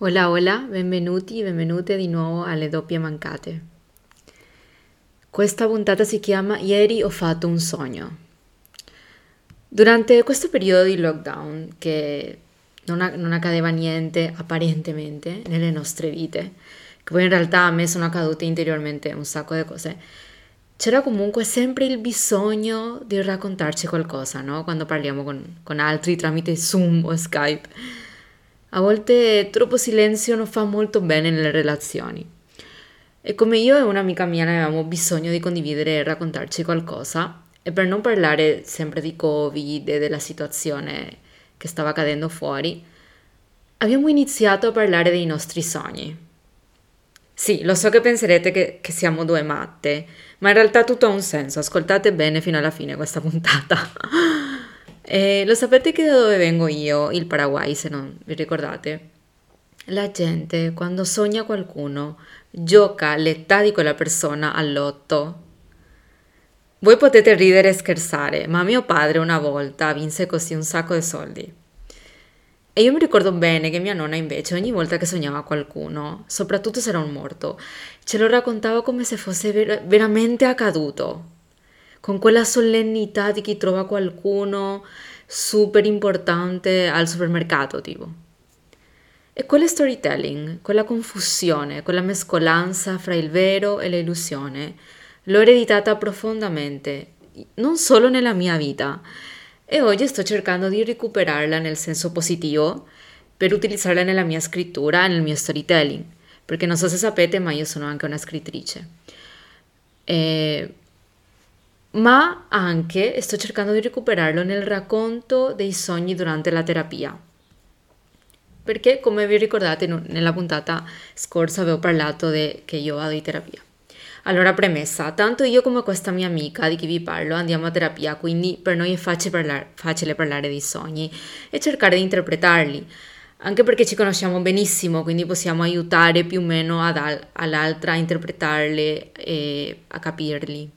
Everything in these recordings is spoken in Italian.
Hola, hola, benvenuti e benvenute di nuovo alle doppie mancate. Questa puntata si chiama Ieri ho fatto un sogno. Durante questo periodo di lockdown, che non, non accadeva niente apparentemente nelle nostre vite, che poi in realtà a me sono accadute interiormente un sacco di cose, c'era comunque sempre il bisogno di raccontarci qualcosa, no? Quando parliamo con, con altri tramite Zoom o Skype a volte troppo silenzio non fa molto bene nelle relazioni. E come io e un'amica mia ne avevamo bisogno di condividere e raccontarci qualcosa, e per non parlare sempre di Covid e della situazione che stava accadendo fuori, abbiamo iniziato a parlare dei nostri sogni. Sì, lo so che penserete che, che siamo due matte, ma in realtà tutto ha un senso, ascoltate bene fino alla fine questa puntata. Eh, lo sapete che da dove vengo io, il Paraguay, se non vi ricordate? La gente quando sogna qualcuno gioca l'età di quella persona all'otto. Voi potete ridere e scherzare, ma mio padre una volta vinse così un sacco di soldi. E io mi ricordo bene che mia nonna invece ogni volta che sognava qualcuno, soprattutto se era un morto, ce lo raccontava come se fosse ver- veramente accaduto con quella solennità di chi trova qualcuno super importante al supermercato, tipo. E quello storytelling, quella confusione, quella mescolanza fra il vero e l'illusione, l'ho ereditata profondamente, non solo nella mia vita, e oggi sto cercando di recuperarla nel senso positivo per utilizzarla nella mia scrittura nel mio storytelling, perché non so se sapete, ma io sono anche una scrittrice. E ma anche sto cercando di recuperarlo nel racconto dei sogni durante la terapia. Perché, come vi ricordate, nella puntata scorsa avevo parlato de, che io vado in terapia. Allora, premessa, tanto io come questa mia amica di cui vi parlo andiamo a terapia, quindi per noi è facile parlare, facile parlare dei sogni e cercare di interpretarli, anche perché ci conosciamo benissimo, quindi possiamo aiutare più o meno ad, all'altra a interpretarli e a capirli.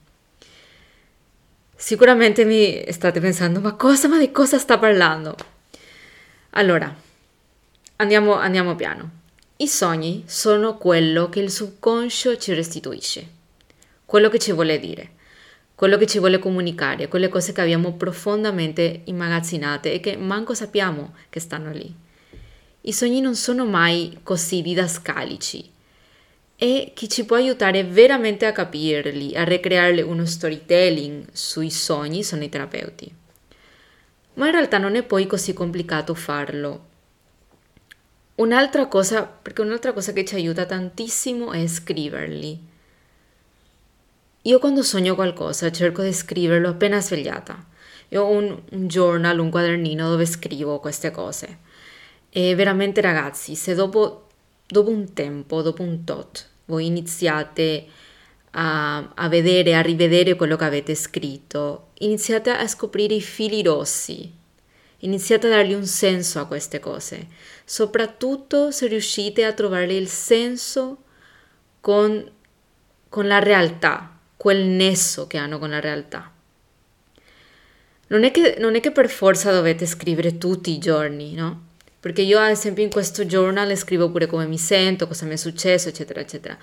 Sicuramente mi state pensando, ma cosa, ma di cosa sta parlando? Allora, andiamo, andiamo piano. I sogni sono quello che il subconscio ci restituisce, quello che ci vuole dire, quello che ci vuole comunicare, quelle cose che abbiamo profondamente immagazzinate e che manco sappiamo che stanno lì. I sogni non sono mai così didascalici, e chi ci può aiutare veramente a capirli, a ricreare uno storytelling sui sogni sono i terapeuti. Ma in realtà non è poi così complicato farlo. Un'altra cosa, perché un'altra cosa che ci aiuta tantissimo è scriverli. Io quando sogno qualcosa cerco di scriverlo appena svegliata. Io ho un, un journal, un quadernino dove scrivo queste cose. E veramente ragazzi, se dopo, dopo un tempo, dopo un tot, voi iniziate a, a vedere, a rivedere quello che avete scritto, iniziate a scoprire i fili rossi, iniziate a dargli un senso a queste cose, soprattutto se riuscite a trovare il senso con, con la realtà, quel nesso che hanno con la realtà. Non è, che, non è che per forza dovete scrivere tutti i giorni, no? Perché io ad esempio in questo journal scrivo pure come mi sento, cosa mi è successo, eccetera, eccetera.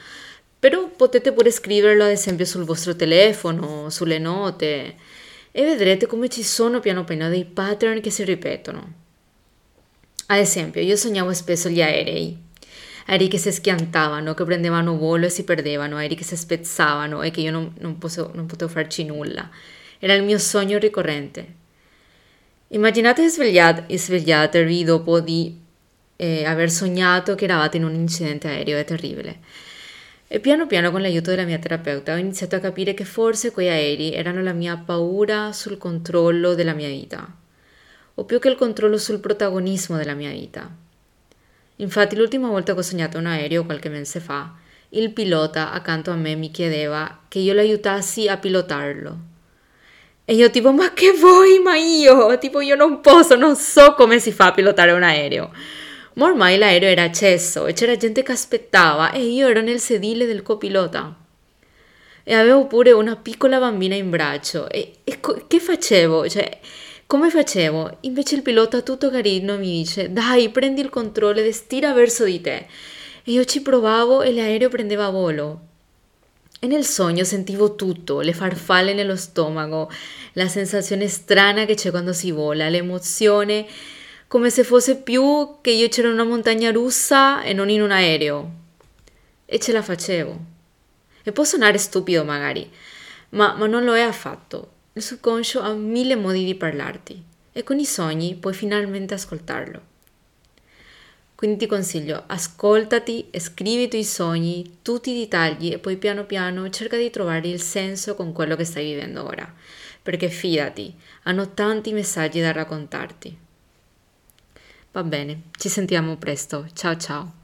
Però potete pure scriverlo ad esempio sul vostro telefono, sulle note e vedrete come ci sono piano piano dei pattern che si ripetono. Ad esempio, io sognavo spesso gli aerei, aerei che si schiantavano, che prendevano volo e si perdevano, aerei che si spezzavano e che io non, non, posso, non potevo farci nulla. Era il mio sogno ricorrente. Immaginate svegliat- svegliatevi dopo di eh, aver sognato che eravate in un incidente aereo, è terribile. E piano piano con l'aiuto della mia terapeuta ho iniziato a capire che forse quei aerei erano la mia paura sul controllo della mia vita, o più che il controllo sul protagonismo della mia vita. Infatti l'ultima volta che ho sognato un aereo, qualche mese fa, il pilota accanto a me mi chiedeva che io lo aiutassi a pilotarlo. E io tipo, ma che vuoi? Ma io? Tipo, io non posso, non so come si fa a pilotare un aereo. Ma ormai l'aereo era acceso e c'era gente che aspettava e io ero nel sedile del copilota. E avevo pure una piccola bambina in braccio. E, e co- che facevo? Cioè, Come facevo? Invece il pilota tutto carino mi dice dai prendi il controllo ed stira verso di te. E io ci provavo e l'aereo prendeva volo. E nel sogno sentivo tutto, le farfalle nello stomaco, la sensazione strana che c'è quando si vola, l'emozione, come se fosse più che io c'ero in una montagna russa e non in un aereo. E ce la facevo. E può suonare stupido magari, ma, ma non lo è affatto. Il subconscio ha mille modi di parlarti e con i sogni puoi finalmente ascoltarlo. Quindi ti consiglio, ascoltati, scrivi i tuoi sogni, tutti i dettagli e poi piano piano cerca di trovare il senso con quello che stai vivendo ora, perché fidati, hanno tanti messaggi da raccontarti. Va bene, ci sentiamo presto, ciao ciao.